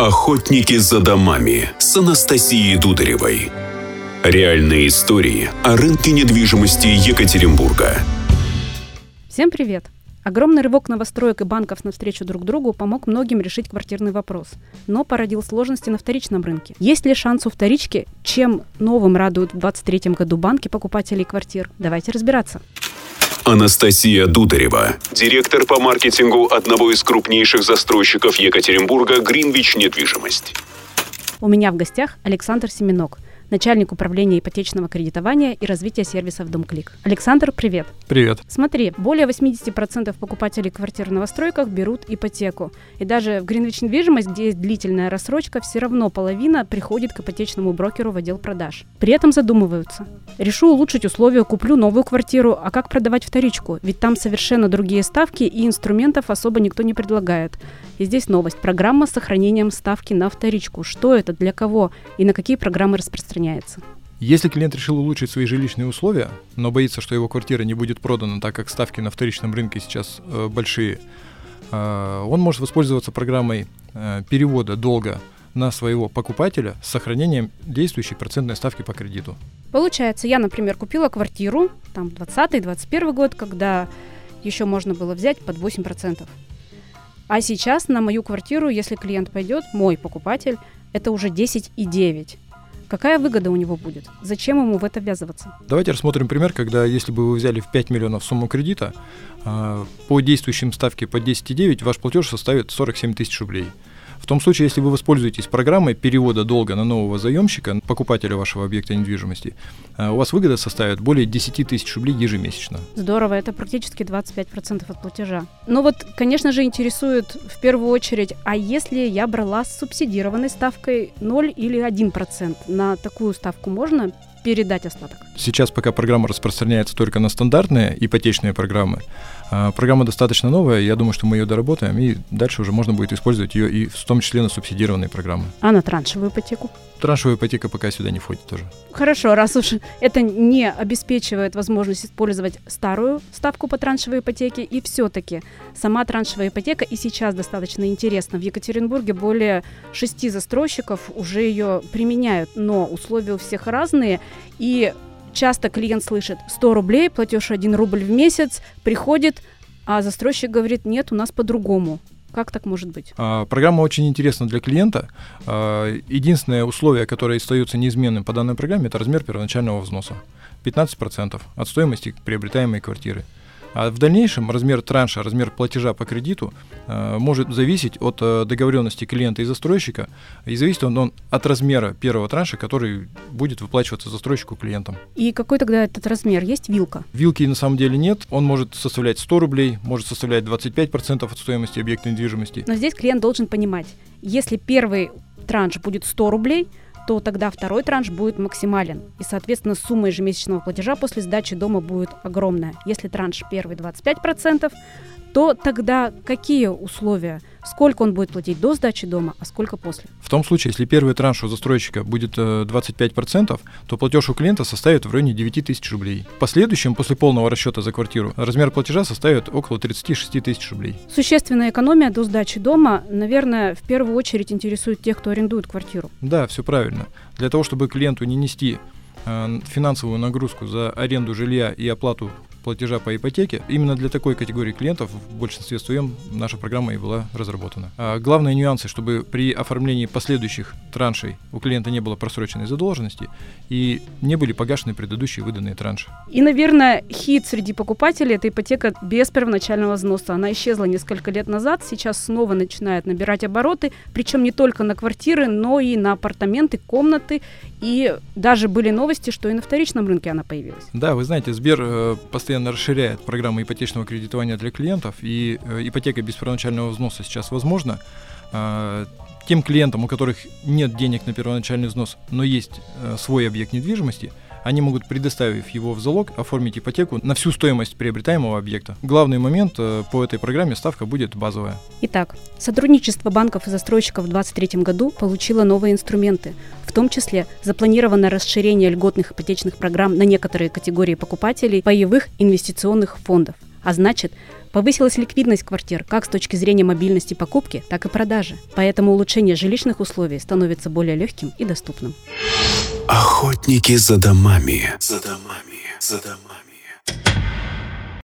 Охотники за домами с Анастасией Дударевой. Реальные истории о рынке недвижимости Екатеринбурга. Всем привет! Огромный рывок новостроек и банков навстречу друг другу помог многим решить квартирный вопрос, но породил сложности на вторичном рынке. Есть ли шанс у вторички, чем новым радуют в 2023 году банки покупателей квартир? Давайте разбираться. Анастасия Дударева, директор по маркетингу одного из крупнейших застройщиков Екатеринбурга «Гринвич Недвижимость». У меня в гостях Александр Семенок – начальник управления ипотечного кредитования и развития сервисов «Домклик». Александр, привет. Привет. Смотри, более 80% покупателей квартир в новостройках берут ипотеку. И даже в Гринвич недвижимость, где есть длительная рассрочка, все равно половина приходит к ипотечному брокеру в отдел продаж. При этом задумываются. Решу улучшить условия, куплю новую квартиру, а как продавать вторичку? Ведь там совершенно другие ставки и инструментов особо никто не предлагает. И здесь новость. Программа с сохранением ставки на вторичку. Что это, для кого и на какие программы распространяется? Если клиент решил улучшить свои жилищные условия, но боится, что его квартира не будет продана, так как ставки на вторичном рынке сейчас э, большие, э, он может воспользоваться программой э, перевода долга на своего покупателя с сохранением действующей процентной ставки по кредиту. Получается, я, например, купила квартиру, там, 20-21 год, когда еще можно было взять под 8%. А сейчас на мою квартиру, если клиент пойдет, мой покупатель, это уже 10,9. Какая выгода у него будет? Зачем ему в это ввязываться? Давайте рассмотрим пример, когда если бы вы взяли в 5 миллионов сумму кредита, а, по действующим ставке по 10,9 ваш платеж составит 47 тысяч рублей. Том случае, если вы воспользуетесь программой перевода долга на нового заемщика, покупателя вашего объекта недвижимости, э, у вас выгода составит более 10 тысяч рублей ежемесячно. Здорово, это практически 25% от платежа. Но вот, конечно же, интересует в первую очередь, а если я брала с субсидированной ставкой 0 или 1%, на такую ставку можно передать остаток? Сейчас пока программа распространяется только на стандартные ипотечные программы, а, программа достаточно новая, я думаю, что мы ее доработаем, и дальше уже можно будет использовать ее и в том числе на субсидированные программы. А на траншевую ипотеку? Траншевая ипотека пока сюда не входит тоже. Хорошо, раз уж это не обеспечивает возможность использовать старую ставку по траншевой ипотеке, и все-таки сама траншевая ипотека и сейчас достаточно интересна. В Екатеринбурге более шести застройщиков уже ее применяют, но условия у всех разные, и часто клиент слышит 100 рублей, платеж 1 рубль в месяц, приходит, а застройщик говорит, нет, у нас по-другому. Как так может быть? А, программа очень интересна для клиента. А, единственное условие, которое остается неизменным по данной программе, это размер первоначального взноса. 15% от стоимости приобретаемой квартиры. А в дальнейшем размер транша, размер платежа по кредиту э, может зависеть от э, договоренности клиента и застройщика, и зависит он, он от размера первого транша, который будет выплачиваться застройщику клиентам. И какой тогда этот размер? Есть вилка? Вилки на самом деле нет. Он может составлять 100 рублей, может составлять 25% от стоимости объекта недвижимости. Но здесь клиент должен понимать, если первый транш будет 100 рублей, то тогда второй транш будет максимален. И, соответственно, сумма ежемесячного платежа после сдачи дома будет огромная. Если транш первый 25%, то тогда какие условия? Сколько он будет платить до сдачи дома, а сколько после? В том случае, если первый транш у застройщика будет 25%, э, то платеж у клиента составит в районе 9 тысяч рублей. В последующем, после полного расчета за квартиру, размер платежа составит около 36 тысяч рублей. Существенная экономия до сдачи дома, наверное, в первую очередь интересует тех, кто арендует квартиру. Да, все правильно. Для того, чтобы клиенту не нести э, финансовую нагрузку за аренду жилья и оплату платежа по ипотеке. Именно для такой категории клиентов в большинстве своем наша программа и была разработана. А главные нюансы, чтобы при оформлении последующих траншей у клиента не было просроченной задолженности и не были погашены предыдущие выданные транши. И, наверное, хит среди покупателей – это ипотека без первоначального взноса. Она исчезла несколько лет назад, сейчас снова начинает набирать обороты, причем не только на квартиры, но и на апартаменты, комнаты. И даже были новости, что и на вторичном рынке она появилась. Да, вы знаете, Сбер э, постоянно постоянно расширяет программу ипотечного кредитования для клиентов, и э, ипотека без первоначального взноса сейчас возможна. Э, тем клиентам, у которых нет денег на первоначальный взнос, но есть э, свой объект недвижимости – они могут, предоставив его в залог, оформить ипотеку на всю стоимость приобретаемого объекта. Главный момент э, по этой программе ставка будет базовая. Итак, сотрудничество банков и застройщиков в 2023 году получило новые инструменты, в том числе запланировано расширение льготных ипотечных программ на некоторые категории покупателей паевых инвестиционных фондов. А значит, повысилась ликвидность квартир как с точки зрения мобильности покупки, так и продажи. Поэтому улучшение жилищных условий становится более легким и доступным. Охотники за домами. За домами. За домами.